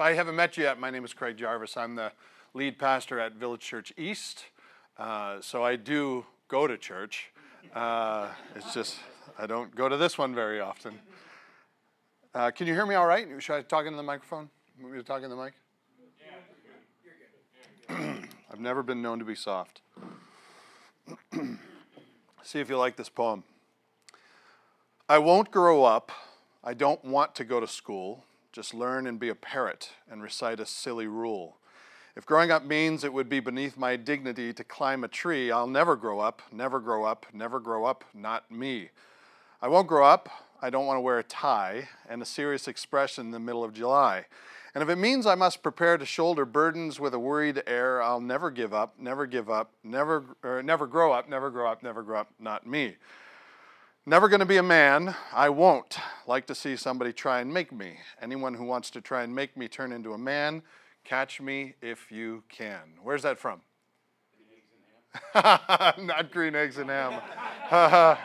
I haven't met you yet, my name is Craig Jarvis. I'm the lead pastor at Village Church East. Uh, so I do go to church. Uh, it's just, I don't go to this one very often. Uh, can you hear me all right? Should I talk into the microphone? Want me to the mic? I've never been known to be soft. See if you like this poem. I won't grow up. I don't want to go to school. Just learn and be a parrot and recite a silly rule. If growing up means it would be beneath my dignity to climb a tree, I'll never grow up, never grow up, never grow up, not me. I won't grow up. I don't want to wear a tie and a serious expression in the middle of July. And if it means I must prepare to shoulder burdens with a worried air, I'll never give up, never give up, never, er, never grow up, never grow up, never grow up, not me. Never going to be a man. I won't like to see somebody try and make me. Anyone who wants to try and make me turn into a man, catch me if you can. Where's that from? Not green eggs and ham. I,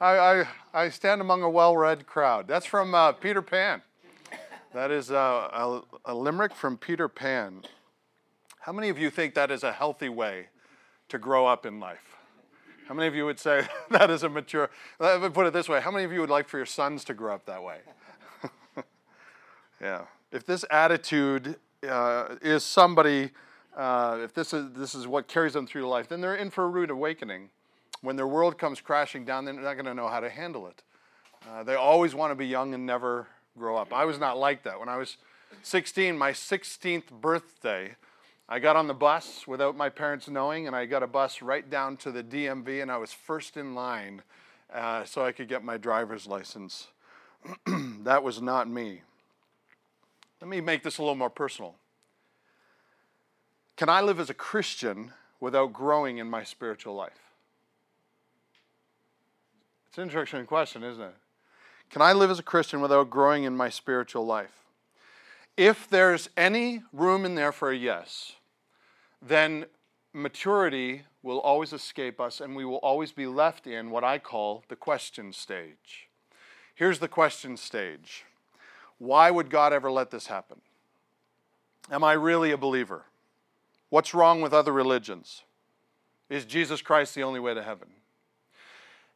I, I stand among a well read crowd. That's from uh, Peter Pan. That is uh, a, a limerick from Peter Pan. How many of you think that is a healthy way to grow up in life? How many of you would say that is a mature? Let me put it this way: How many of you would like for your sons to grow up that way? yeah. If this attitude uh, is somebody, uh, if this is this is what carries them through life, then they're in for a rude awakening. When their world comes crashing down, they're not going to know how to handle it. Uh, they always want to be young and never grow up. I was not like that. When I was 16, my 16th birthday, I got on the bus without my parents knowing, and I got a bus right down to the DMV, and I was first in line uh, so I could get my driver's license. that was not me. Let me make this a little more personal. Can I live as a Christian without growing in my spiritual life? It's an interesting question, isn't it? Can I live as a Christian without growing in my spiritual life? If there's any room in there for a yes, then maturity will always escape us and we will always be left in what I call the question stage. Here's the question stage Why would God ever let this happen? Am I really a believer? What's wrong with other religions? Is Jesus Christ the only way to heaven?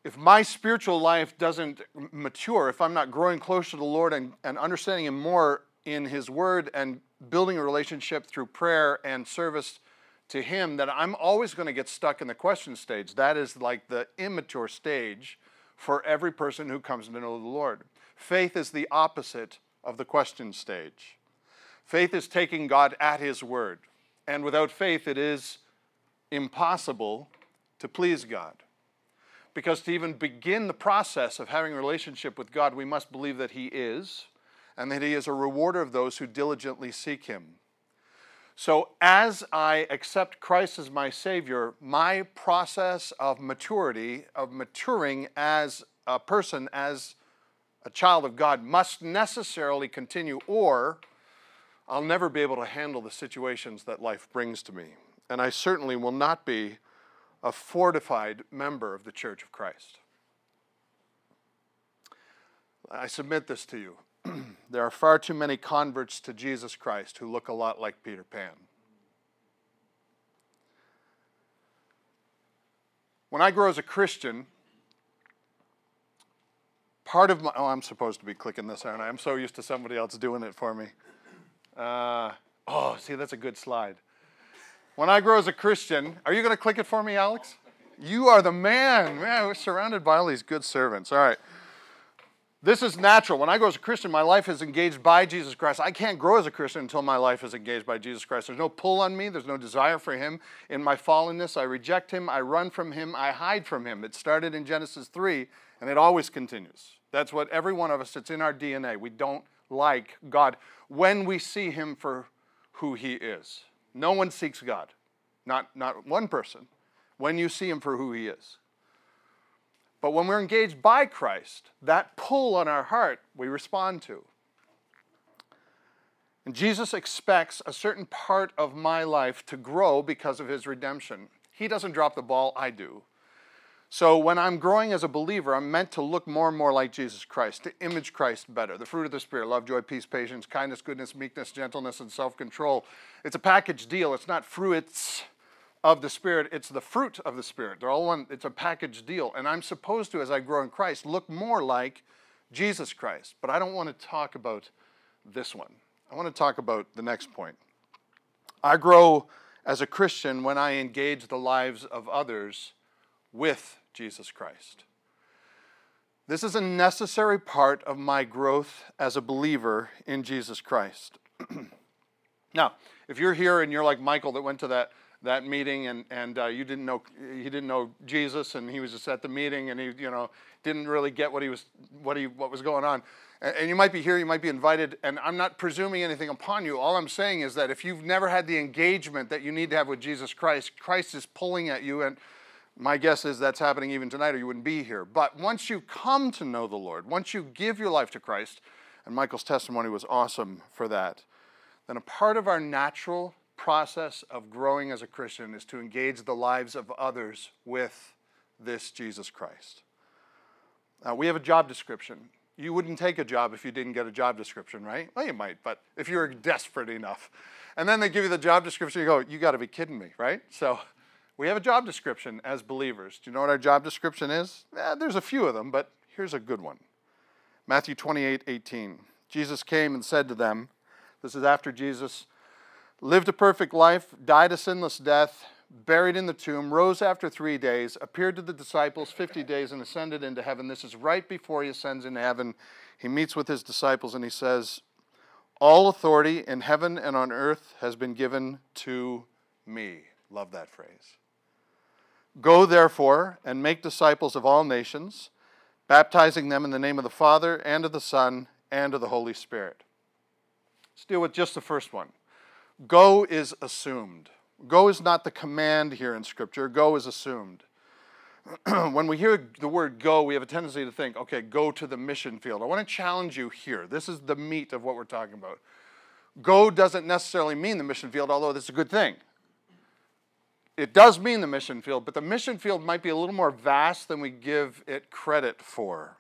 If my spiritual life doesn't mature, if I'm not growing closer to the Lord and, and understanding Him more in His Word and building a relationship through prayer and service to Him that I'm always going to get stuck in the question stage. That is like the immature stage for every person who comes to know the Lord. Faith is the opposite of the question stage. Faith is taking God at His word. And without faith, it is impossible to please God. Because to even begin the process of having a relationship with God, we must believe that He is, and that He is a rewarder of those who diligently seek Him. So, as I accept Christ as my Savior, my process of maturity, of maturing as a person, as a child of God, must necessarily continue, or I'll never be able to handle the situations that life brings to me. And I certainly will not be a fortified member of the Church of Christ. I submit this to you. there are far too many converts to Jesus Christ who look a lot like Peter Pan. When I grow as a Christian, part of my oh, I'm supposed to be clicking this, aren't I? I'm so used to somebody else doing it for me. Uh, oh, see, that's a good slide. When I grow as a Christian, are you going to click it for me, Alex? You are the man. Man, we're surrounded by all these good servants. All right. This is natural. When I grow as a Christian, my life is engaged by Jesus Christ. I can't grow as a Christian until my life is engaged by Jesus Christ. There's no pull on me, there's no desire for Him. In my fallenness, I reject Him, I run from Him, I hide from Him. It started in Genesis 3, and it always continues. That's what every one of us, it's in our DNA. We don't like God when we see Him for who He is. No one seeks God, not, not one person, when you see Him for who He is. But when we're engaged by Christ, that pull on our heart we respond to. And Jesus expects a certain part of my life to grow because of his redemption. He doesn't drop the ball, I do. So when I'm growing as a believer, I'm meant to look more and more like Jesus Christ, to image Christ better. The fruit of the Spirit love, joy, peace, patience, kindness, goodness, meekness, gentleness, and self control. It's a package deal. It's not fruits of the Spirit, it's the fruit of the Spirit. They're all one, it's a package deal. And I'm supposed to, as I grow in Christ, look more like Jesus Christ. But I don't want to talk about this one. I want to talk about the next point. I grow as a Christian when I engage the lives of others with Jesus Christ. This is a necessary part of my growth as a believer in Jesus Christ. now, if you're here and you're like Michael that went to that, that meeting and, and uh, you didn't know he didn't know Jesus and he was just at the meeting and he you know didn't really get what he was what he what was going on and, and you might be here you might be invited and I'm not presuming anything upon you all I'm saying is that if you've never had the engagement that you need to have with Jesus Christ Christ is pulling at you and my guess is that's happening even tonight, or you wouldn't be here. But once you come to know the Lord, once you give your life to Christ, and Michael's testimony was awesome for that, then a part of our natural process of growing as a Christian is to engage the lives of others with this Jesus Christ. Now, we have a job description. You wouldn't take a job if you didn't get a job description, right? Well, you might, but if you're desperate enough. And then they give you the job description, you go, you got to be kidding me, right? So we have a job description as believers. Do you know what our job description is? Eh, there's a few of them, but here's a good one Matthew 28 18. Jesus came and said to them, This is after Jesus lived a perfect life, died a sinless death, buried in the tomb, rose after three days, appeared to the disciples 50 days, and ascended into heaven. This is right before he ascends into heaven. He meets with his disciples and he says, All authority in heaven and on earth has been given to me. Love that phrase. Go therefore and make disciples of all nations, baptizing them in the name of the Father and of the Son and of the Holy Spirit. Let's deal with just the first one. Go is assumed. Go is not the command here in Scripture, go is assumed. when we hear the word go, we have a tendency to think, okay, go to the mission field. I want to challenge you here. This is the meat of what we're talking about. Go doesn't necessarily mean the mission field, although that's a good thing it does mean the mission field, but the mission field might be a little more vast than we give it credit for.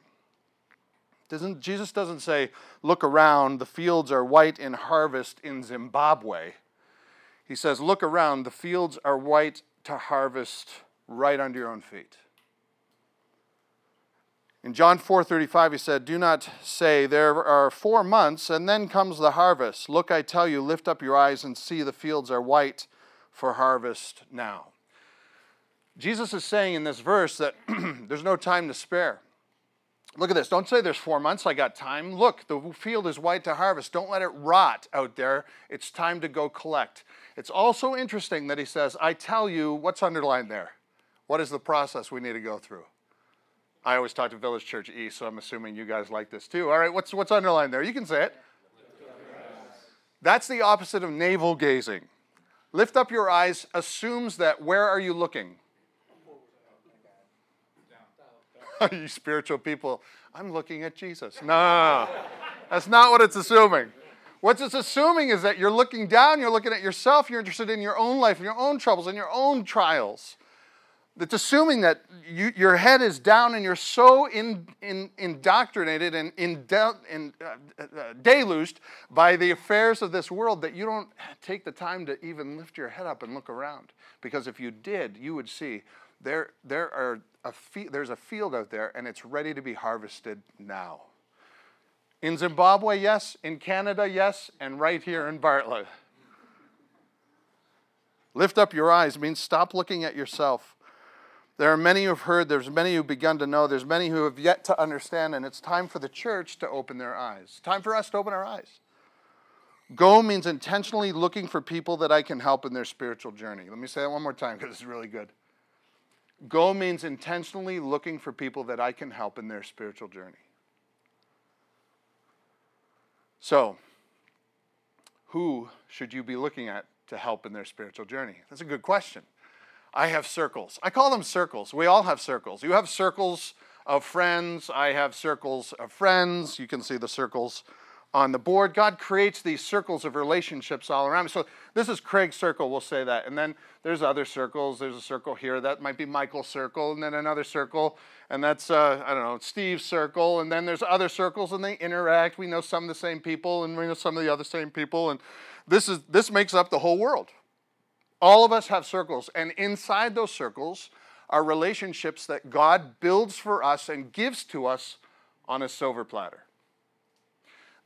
Doesn't, Jesus doesn't say, Look around, the fields are white in harvest in Zimbabwe. He says, Look around, the fields are white to harvest right under your own feet. In John 4:35 he said, "Do not say there are 4 months and then comes the harvest. Look, I tell you, lift up your eyes and see the fields are white for harvest now. Jesus is saying in this verse that there's no time to spare. Look at this. Don't say there's four months, I got time. Look, the field is white to harvest. Don't let it rot out there. It's time to go collect. It's also interesting that he says, I tell you, what's underlined there? What is the process we need to go through? I always talk to Village Church East, so I'm assuming you guys like this too. All right, what's, what's underlined there? You can say it. That's the opposite of navel gazing. Lift up your eyes assumes that where are you looking? you spiritual people, I'm looking at Jesus. No, that's not what it's assuming. What it's assuming is that you're looking down, you're looking at yourself, you're interested in your own life, and your own troubles, and your own trials. It's assuming that you, your head is down and you're so in, in, indoctrinated and in, in, uh, uh, deluged by the affairs of this world that you don't take the time to even lift your head up and look around. Because if you did, you would see there, there are a there's a field out there and it's ready to be harvested now. In Zimbabwe, yes. In Canada, yes. And right here in Bartlett. Lift up your eyes means stop looking at yourself there are many who've heard, there's many who've begun to know, there's many who have yet to understand, and it's time for the church to open their eyes. Time for us to open our eyes. Go means intentionally looking for people that I can help in their spiritual journey. Let me say that one more time because it's really good. Go means intentionally looking for people that I can help in their spiritual journey. So, who should you be looking at to help in their spiritual journey? That's a good question. I have circles. I call them circles. We all have circles. You have circles of friends. I have circles of friends. You can see the circles on the board. God creates these circles of relationships all around. me. So this is Craig's circle, we'll say that. And then there's other circles. There's a circle here. That might be Michael's circle. And then another circle. And that's, uh, I don't know, Steve's circle. And then there's other circles and they interact. We know some of the same people and we know some of the other same people. And this, is, this makes up the whole world. All of us have circles. And inside those circles are relationships that God builds for us and gives to us on a silver platter.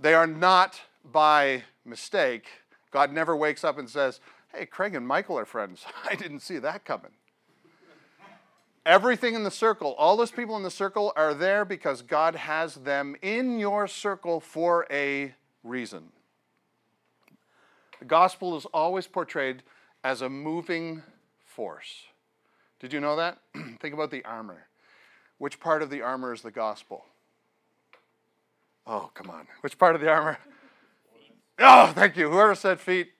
They are not by mistake. God never wakes up and says, Hey, Craig and Michael are friends. I didn't see that coming. Everything in the circle, all those people in the circle are there because God has them in your circle for a reason. The gospel is always portrayed as a moving force. Did you know that? Think about the armor. Which part of the armor is the gospel? Oh, come on. Which part of the armor? Oh, thank you. Whoever said feet,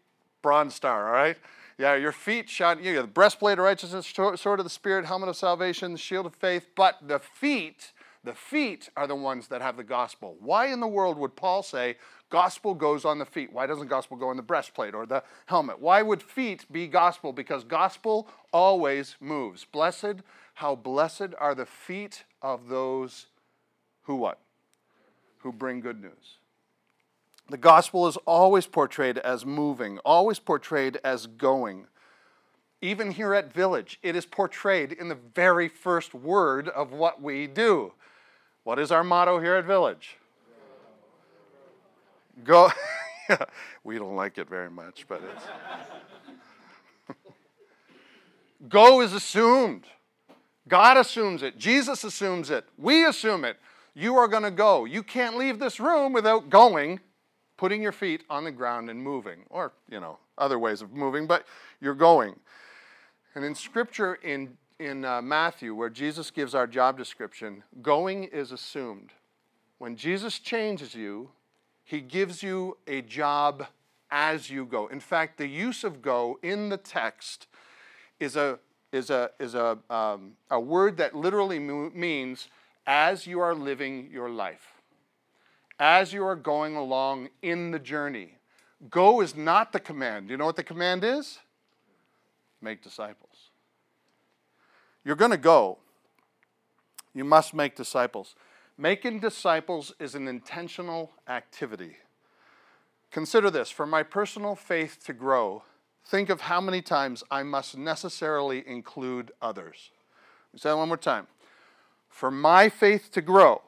bronze star, all right? Yeah, your feet shot, you know, the breastplate of righteousness, sword of the Spirit, helmet of salvation, shield of faith. But the feet, the feet are the ones that have the gospel. Why in the world would Paul say gospel goes on the feet? Why doesn't gospel go on the breastplate or the helmet? Why would feet be gospel? Because gospel always moves. Blessed, how blessed are the feet of those who what? Who bring good news. The gospel is always portrayed as moving, always portrayed as going. Even here at Village, it is portrayed in the very first word of what we do. What is our motto here at Village? Go. we don't like it very much, but it's. Go is assumed. God assumes it. Jesus assumes it. We assume it. You are going to go. You can't leave this room without going, putting your feet on the ground and moving, or, you know, other ways of moving, but you're going. And in scripture in, in uh, Matthew, where Jesus gives our job description, going is assumed. When Jesus changes you, he gives you a job as you go. In fact, the use of go in the text is a, is a, is a, um, a word that literally means as you are living your life, as you are going along in the journey. Go is not the command. You know what the command is? Make disciples. You're going to go. You must make disciples. Making disciples is an intentional activity. Consider this for my personal faith to grow, think of how many times I must necessarily include others. Say that one more time for my faith to grow,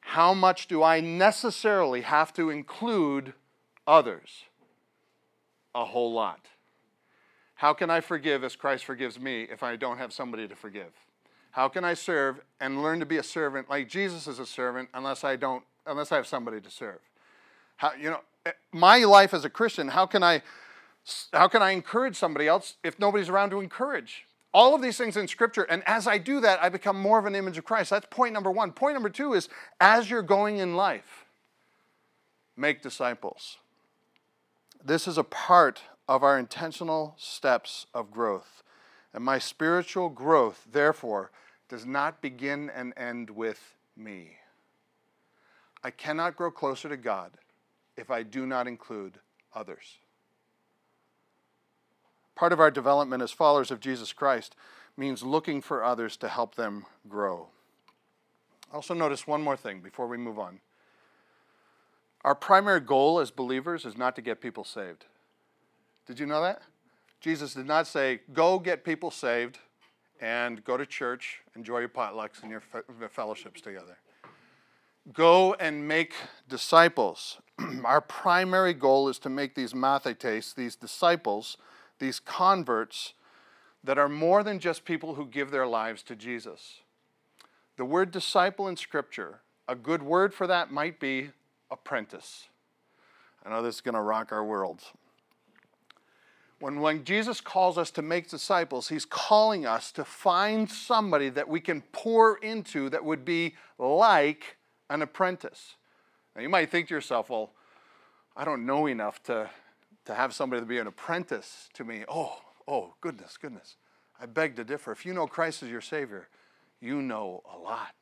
how much do I necessarily have to include others? A whole lot. How can I forgive as Christ forgives me if I don't have somebody to forgive? How can I serve and learn to be a servant like Jesus is a servant unless I don't unless I have somebody to serve? How you know eh, my life as a Christian, how can I how can I encourage somebody else if nobody's around to encourage? All of these things in Scripture. And as I do that, I become more of an image of Christ. That's point number one. Point number two is as you're going in life, make disciples. This is a part of our intentional steps of growth. And my spiritual growth, therefore, does not begin and end with me. I cannot grow closer to God if I do not include others. Part of our development as followers of Jesus Christ means looking for others to help them grow. Also, notice one more thing before we move on. Our primary goal as believers is not to get people saved. Did you know that? Jesus did not say, go get people saved and go to church, enjoy your potlucks and your fellowships together. Go and make disciples. Our primary goal is to make these mathetes, these disciples, these converts that are more than just people who give their lives to Jesus. The word disciple in Scripture, a good word for that might be apprentice. I know this is going to rock our worlds. When, when Jesus calls us to make disciples, he's calling us to find somebody that we can pour into that would be like an apprentice. Now, you might think to yourself, well, I don't know enough to to have somebody to be an apprentice to me, oh, oh, goodness, goodness. I beg to differ. If you know Christ as your Savior, you know a lot.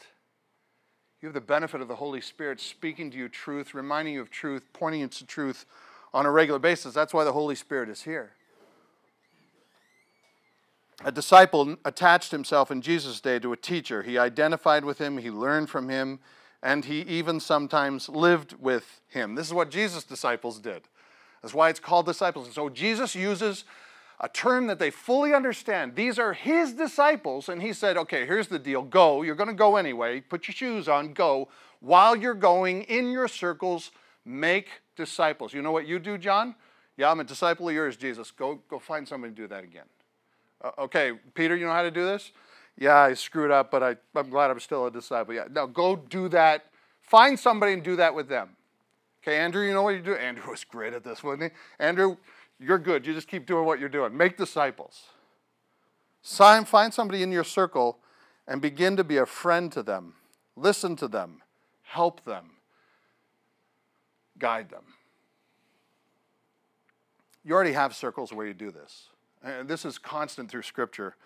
You have the benefit of the Holy Spirit speaking to you truth, reminding you of truth, pointing you to truth on a regular basis. That's why the Holy Spirit is here. A disciple attached himself in Jesus' day to a teacher. He identified with him, he learned from him, and he even sometimes lived with him. This is what Jesus' disciples did. That's why it's called disciples. And so Jesus uses a term that they fully understand. These are his disciples, and he said, Okay, here's the deal go. You're going to go anyway. Put your shoes on, go. While you're going in your circles, make disciples. You know what you do, John? Yeah, I'm a disciple of yours, Jesus. Go, go find somebody to do that again. Uh, okay, Peter, you know how to do this? Yeah, I screwed up, but I, I'm glad I'm still a disciple. Yeah, now go do that. Find somebody and do that with them. Okay, Andrew, you know what you do? Andrew was great at this, wasn't he? Andrew, you're good. You just keep doing what you're doing. Make disciples. Sign, Find somebody in your circle and begin to be a friend to them. Listen to them. Help them. Guide them. You already have circles where you do this. And this is constant through Scripture.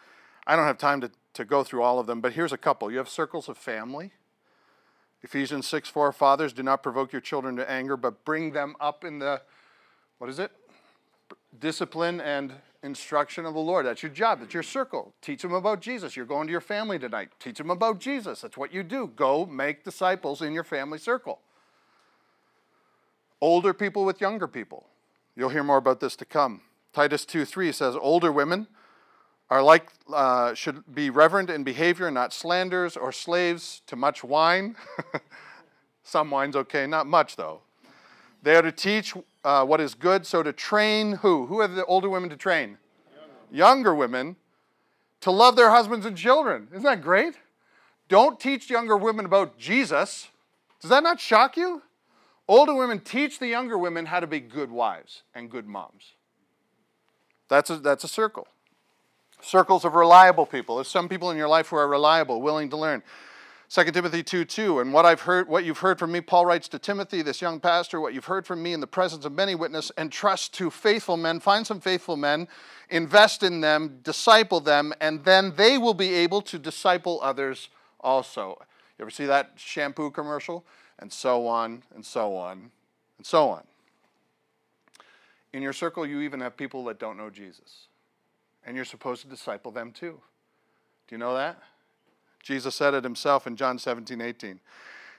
I don't have time to, to go through all of them, but here's a couple. You have circles of family. Ephesians 6 4 Fathers, do not provoke your children to anger, but bring them up in the, what is it? Discipline and instruction of the Lord. That's your job. That's your circle. Teach them about Jesus. You're going to your family tonight. Teach them about Jesus. That's what you do. Go make disciples in your family circle. Older people with younger people. You'll hear more about this to come. Titus 2 3 says, Older women are like, uh, should be reverent in behavior, not slanders or slaves to much wine. Some wine's okay, not much though. They are to teach uh, what is good, so to train who? Who are the older women to train? Younger. younger women to love their husbands and children. Isn't that great? Don't teach younger women about Jesus. Does that not shock you? Older women teach the younger women how to be good wives and good moms. That's a, that's a circle. Circles of reliable people. There's some people in your life who are reliable, willing to learn. 2 Timothy 2 2, and what I've heard, what you've heard from me, Paul writes to Timothy, this young pastor, what you've heard from me in the presence of many witnesses, and trust to faithful men. Find some faithful men, invest in them, disciple them, and then they will be able to disciple others also. You ever see that shampoo commercial? And so on, and so on, and so on. In your circle, you even have people that don't know Jesus. And you're supposed to disciple them too. Do you know that? Jesus said it himself in John 17, 18.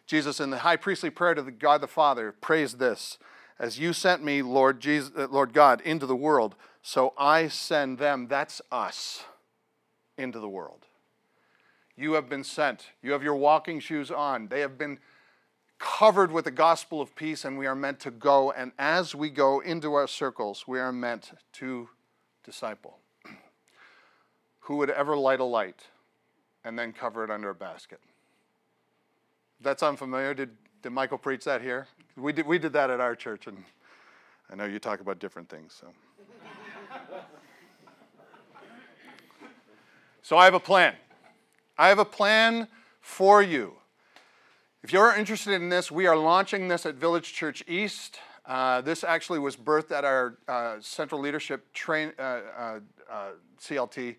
Jesus, in the high priestly prayer to the God the Father, prays this As you sent me, Lord, Jesus, uh, Lord God, into the world, so I send them, that's us, into the world. You have been sent. You have your walking shoes on. They have been covered with the gospel of peace, and we are meant to go. And as we go into our circles, we are meant to disciple. Who would ever light a light and then cover it under a basket? That's unfamiliar. Did, did Michael preach that here? We did, we did that at our church, and I know you talk about different things. So. so I have a plan. I have a plan for you. If you're interested in this, we are launching this at Village Church East. Uh, this actually was birthed at our uh, Central Leadership train, uh, uh, uh CLT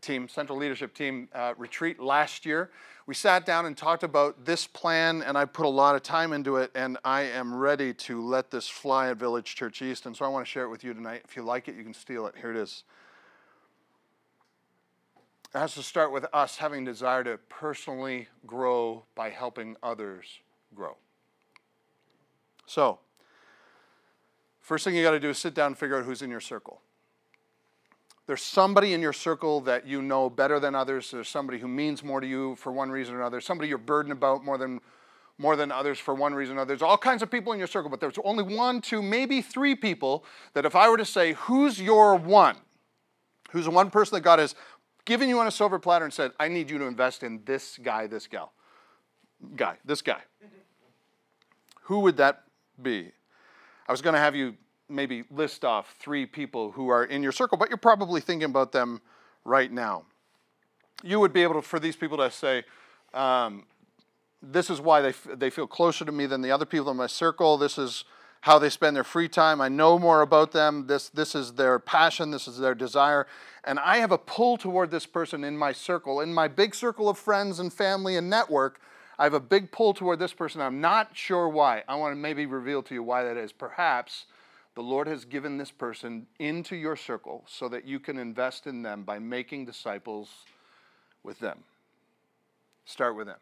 team, Central Leadership Team uh, retreat last year. We sat down and talked about this plan, and I put a lot of time into it, and I am ready to let this fly at Village Church East. And so I want to share it with you tonight. If you like it, you can steal it. Here it is. It has to start with us having desire to personally grow by helping others grow. So, first thing you got to do is sit down and figure out who's in your circle. There's somebody in your circle that you know better than others. There's somebody who means more to you for one reason or another. Somebody you're burdened about more than more than others for one reason or another. There's all kinds of people in your circle, but there's only one, two, maybe three people that if I were to say, who's your one? Who's the one person that God has given you on a silver platter and said, I need you to invest in this guy, this gal, guy, this guy. Who would that be? I was going to have you maybe list off three people who are in your circle, but you're probably thinking about them right now. You would be able to, for these people to say, um, this is why they, f- they feel closer to me than the other people in my circle. This is how they spend their free time. I know more about them. This, this is their passion, this is their desire. And I have a pull toward this person in my circle, in my big circle of friends and family and network. I have a big pull toward this person. I'm not sure why. I want to maybe reveal to you why that is. Perhaps the Lord has given this person into your circle so that you can invest in them by making disciples with them. Start with them.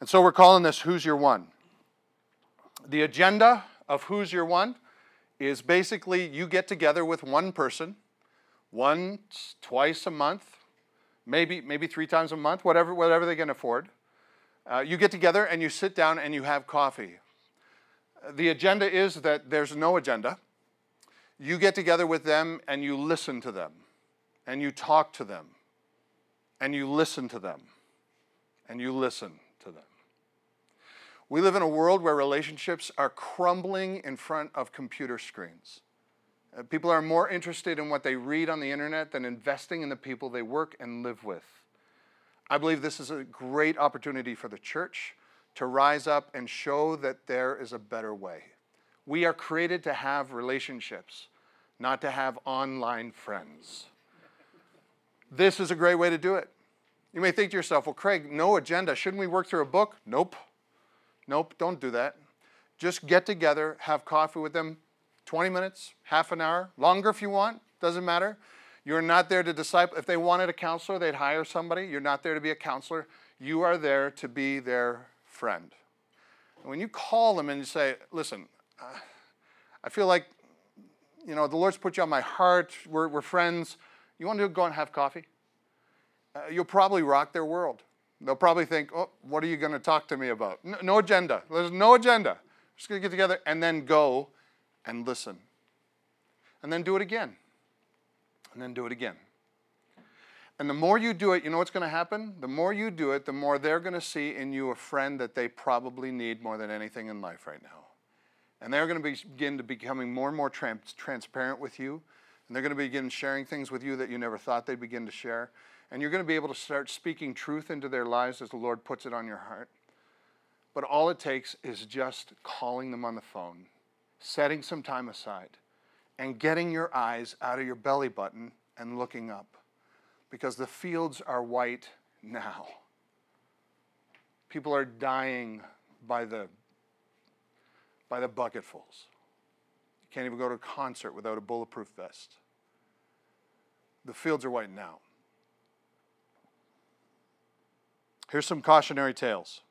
And so we're calling this Who's Your One? The agenda of Who's Your One is basically you get together with one person once, twice a month, maybe, maybe three times a month, whatever, whatever they can afford. Uh, you get together and you sit down and you have coffee. The agenda is that there's no agenda. You get together with them and you listen to them, and you talk to them, and you listen to them, and you listen to them. We live in a world where relationships are crumbling in front of computer screens. Uh, people are more interested in what they read on the internet than investing in the people they work and live with. I believe this is a great opportunity for the church to rise up and show that there is a better way. We are created to have relationships, not to have online friends. This is a great way to do it. You may think to yourself, well, Craig, no agenda. Shouldn't we work through a book? Nope. Nope, don't do that. Just get together, have coffee with them, 20 minutes, half an hour, longer if you want, doesn't matter. You're not there to disciple. If they wanted a counselor, they'd hire somebody. You're not there to be a counselor. You are there to be their friend. And when you call them and you say, listen, uh, I feel like, you know, the Lord's put you on my heart. We're, we're friends. You want to go and have coffee? Uh, you'll probably rock their world. They'll probably think, oh, what are you going to talk to me about? No, no agenda. There's no agenda. Just going to get together and then go and listen. And then do it again. And then do it again. And the more you do it, you know what's going to happen? The more you do it, the more they're going to see in you a friend that they probably need more than anything in life right now. And they're going to begin to becoming more and more trans- transparent with you. And they're going to begin sharing things with you that you never thought they'd begin to share. And you're going to be able to start speaking truth into their lives as the Lord puts it on your heart. But all it takes is just calling them on the phone setting some time aside, and getting your eyes out of your belly button and looking up because the fields are white now. People are dying by the, by the bucketfuls. You can't even go to a concert without a bulletproof vest. The fields are white now. Here's some cautionary tales.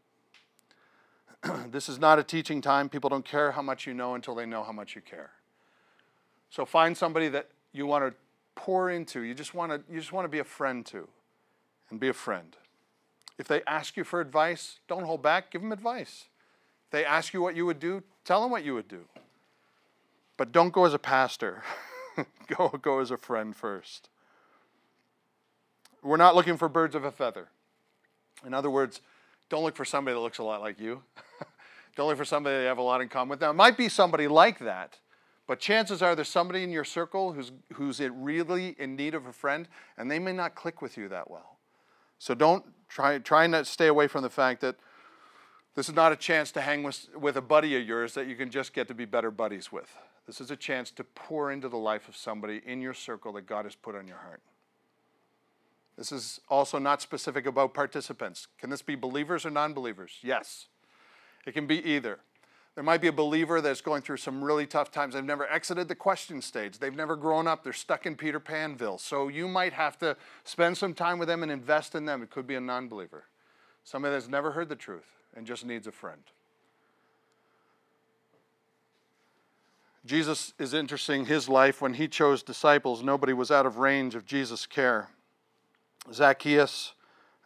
this is not a teaching time. People don't care how much you know until they know how much you care. So find somebody that you want to pour into. You just want to you just want to be a friend to and be a friend. If they ask you for advice, don't hold back, give them advice. If they ask you what you would do, tell them what you would do. But don't go as a pastor. go go as a friend first. We're not looking for birds of a feather. In other words, don't look for somebody that looks a lot like you. Don't look for somebody that you have a lot in common with. Now, it might be somebody like that, but chances are there's somebody in your circle who's, who's really in need of a friend, and they may not click with you that well. So don't try, try not stay away from the fact that this is not a chance to hang with, with a buddy of yours that you can just get to be better buddies with. This is a chance to pour into the life of somebody in your circle that God has put on your heart. This is also not specific about participants. Can this be believers or non believers? Yes. It can be either. There might be a believer that's going through some really tough times. They've never exited the question stage. They've never grown up. They're stuck in Peter Panville. So you might have to spend some time with them and invest in them. It could be a non believer, somebody that's never heard the truth and just needs a friend. Jesus is interesting. His life, when he chose disciples, nobody was out of range of Jesus' care. Zacchaeus,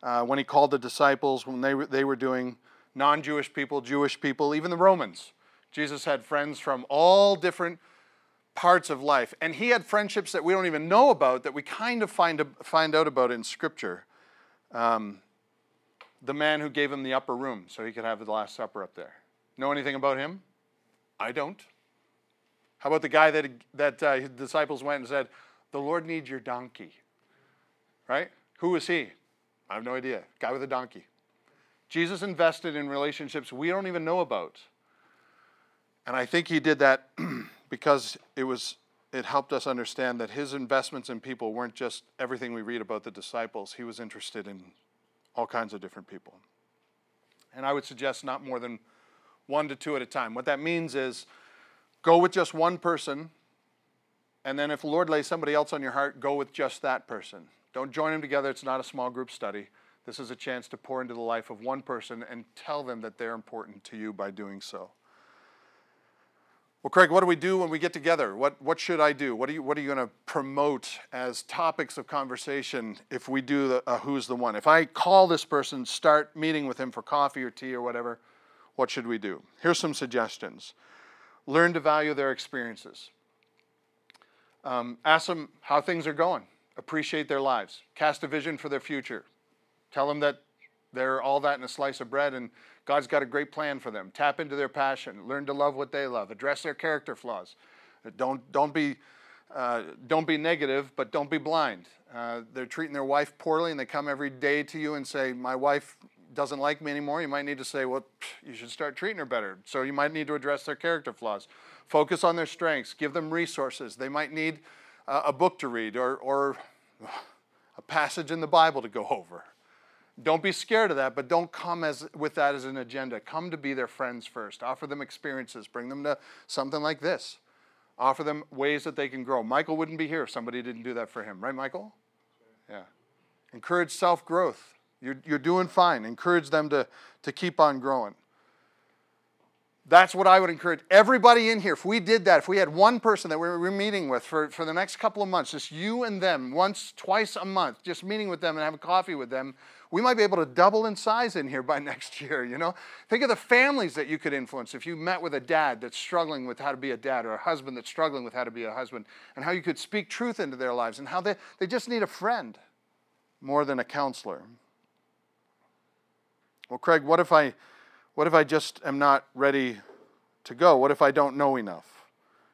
uh, when he called the disciples, when they were, they were doing non Jewish people, Jewish people, even the Romans. Jesus had friends from all different parts of life. And he had friendships that we don't even know about that we kind of find, find out about in Scripture. Um, the man who gave him the upper room so he could have the Last Supper up there. Know anything about him? I don't. How about the guy that, that uh, his disciples went and said, The Lord needs your donkey? Right? Who was he? I have no idea. Guy with a donkey. Jesus invested in relationships we don't even know about. And I think he did that because it was it helped us understand that his investments in people weren't just everything we read about the disciples. He was interested in all kinds of different people. And I would suggest not more than one to two at a time. What that means is go with just one person, and then if the Lord lays somebody else on your heart, go with just that person. Don't join them together. It's not a small group study. This is a chance to pour into the life of one person and tell them that they're important to you by doing so. Well, Craig, what do we do when we get together? What, what should I do? What are you, what are you going to promote as topics of conversation if we do the uh, Who's the One? If I call this person, start meeting with him for coffee or tea or whatever, what should we do? Here's some suggestions learn to value their experiences. Um, ask them how things are going, appreciate their lives, cast a vision for their future. Tell them that they're all that in a slice of bread and God's got a great plan for them. Tap into their passion. Learn to love what they love. Address their character flaws. Don't, don't, be, uh, don't be negative, but don't be blind. Uh, they're treating their wife poorly, and they come every day to you and say, My wife doesn't like me anymore. You might need to say, Well, you should start treating her better. So you might need to address their character flaws. Focus on their strengths. Give them resources. They might need uh, a book to read or, or a passage in the Bible to go over. Don't be scared of that, but don't come as, with that as an agenda. Come to be their friends first. Offer them experiences. Bring them to something like this. Offer them ways that they can grow. Michael wouldn't be here if somebody didn't do that for him, right, Michael? Yeah. Encourage self growth. You're, you're doing fine. Encourage them to, to keep on growing. That's what I would encourage everybody in here. If we did that, if we had one person that we were meeting with for, for the next couple of months, just you and them, once, twice a month, just meeting with them and having coffee with them, we might be able to double in size in here by next year, you know? Think of the families that you could influence if you met with a dad that's struggling with how to be a dad or a husband that's struggling with how to be a husband and how you could speak truth into their lives and how they, they just need a friend more than a counselor. Well, Craig, what if I what if I just am not ready to go? What if I don't know enough?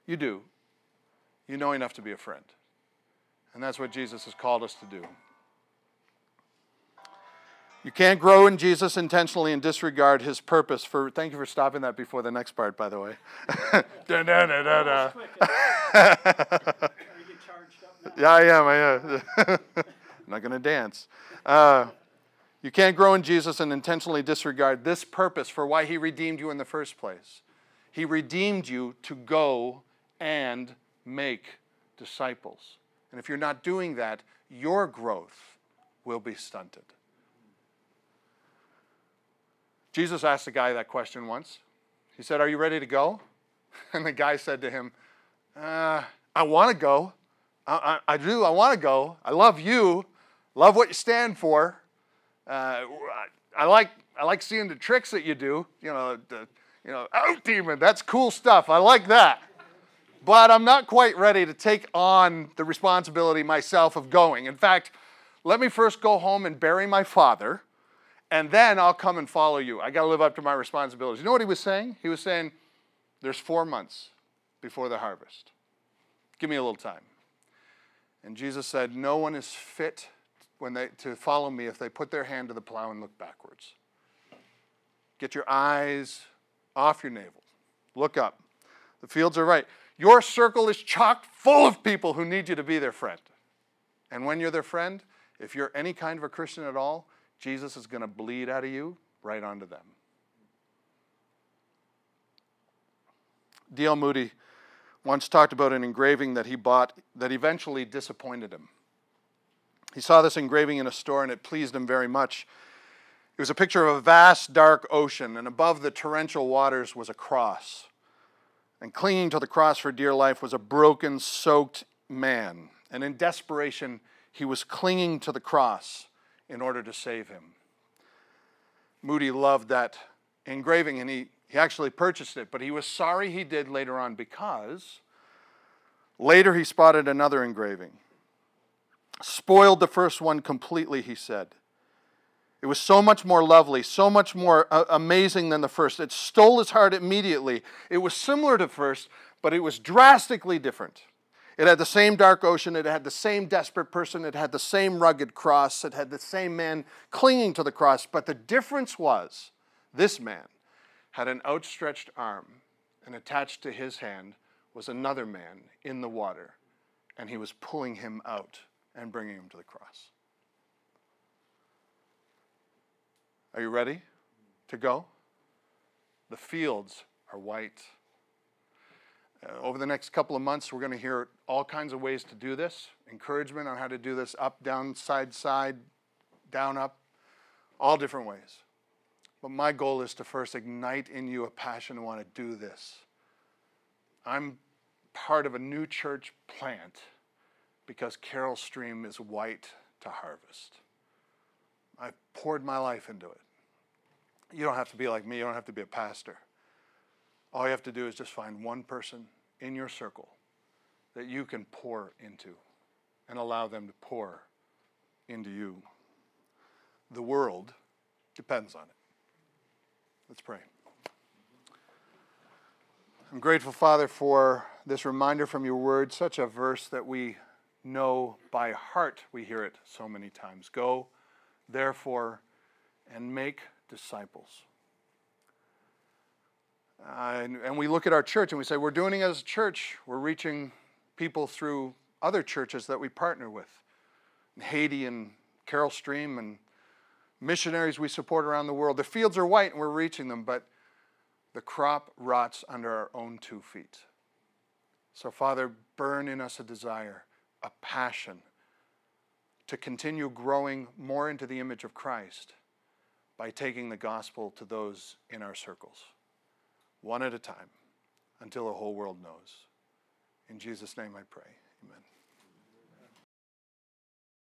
You do. You know enough to be a friend. And that's what Jesus has called us to do. You can't grow in Jesus intentionally and disregard his purpose for. Thank you for stopping that before the next part, by the way. da, da, da, da, da. yeah, I am. I am. I'm not going to dance. Uh, you can't grow in Jesus and intentionally disregard this purpose for why He redeemed you in the first place. He redeemed you to go and make disciples. And if you're not doing that, your growth will be stunted. Jesus asked a guy that question once. He said, Are you ready to go? And the guy said to him, uh, I want to go. I, I, I do. I want to go. I love you. Love what you stand for. Uh, I like I like seeing the tricks that you do. You know, the, you know, out demon. That's cool stuff. I like that. But I'm not quite ready to take on the responsibility myself of going. In fact, let me first go home and bury my father, and then I'll come and follow you. I got to live up to my responsibilities. You know what he was saying? He was saying, "There's four months before the harvest. Give me a little time." And Jesus said, "No one is fit." when they, to follow me if they put their hand to the plow and look backwards. Get your eyes off your navel. Look up. The fields are right. Your circle is chock full of people who need you to be their friend. And when you're their friend, if you're any kind of a Christian at all, Jesus is going to bleed out of you right onto them. D.L. Moody once talked about an engraving that he bought that eventually disappointed him. He saw this engraving in a store and it pleased him very much. It was a picture of a vast, dark ocean, and above the torrential waters was a cross. And clinging to the cross for dear life was a broken, soaked man. And in desperation, he was clinging to the cross in order to save him. Moody loved that engraving and he, he actually purchased it, but he was sorry he did later on because later he spotted another engraving spoiled the first one completely, he said. It was so much more lovely, so much more uh, amazing than the first. It stole his heart immediately. It was similar to first, but it was drastically different. It had the same dark ocean, it had the same desperate person, it had the same rugged cross, it had the same man clinging to the cross, but the difference was this man had an outstretched arm, and attached to his hand was another man in the water, and he was pulling him out and bringing him to the cross. Are you ready to go? The fields are white. Uh, over the next couple of months, we're going to hear all kinds of ways to do this encouragement on how to do this up, down, side, side, down, up, all different ways. But my goal is to first ignite in you a passion to want to do this. I'm part of a new church plant because Carol Stream is white to harvest. I've poured my life into it. You don't have to be like me, you don't have to be a pastor. All you have to do is just find one person in your circle that you can pour into and allow them to pour into you. The world depends on it. Let's pray. I'm grateful, Father, for this reminder from your word, such a verse that we know by heart. We hear it so many times. Go, therefore, and make disciples. Uh, and, and we look at our church and we say, we're doing it as a church. We're reaching people through other churches that we partner with. In Haiti and Carol Stream and missionaries we support around the world. The fields are white and we're reaching them, but the crop rots under our own two feet. So, Father, burn in us a desire, a passion to continue growing more into the image of Christ by taking the gospel to those in our circles, one at a time, until the whole world knows. In Jesus' name I pray. Amen.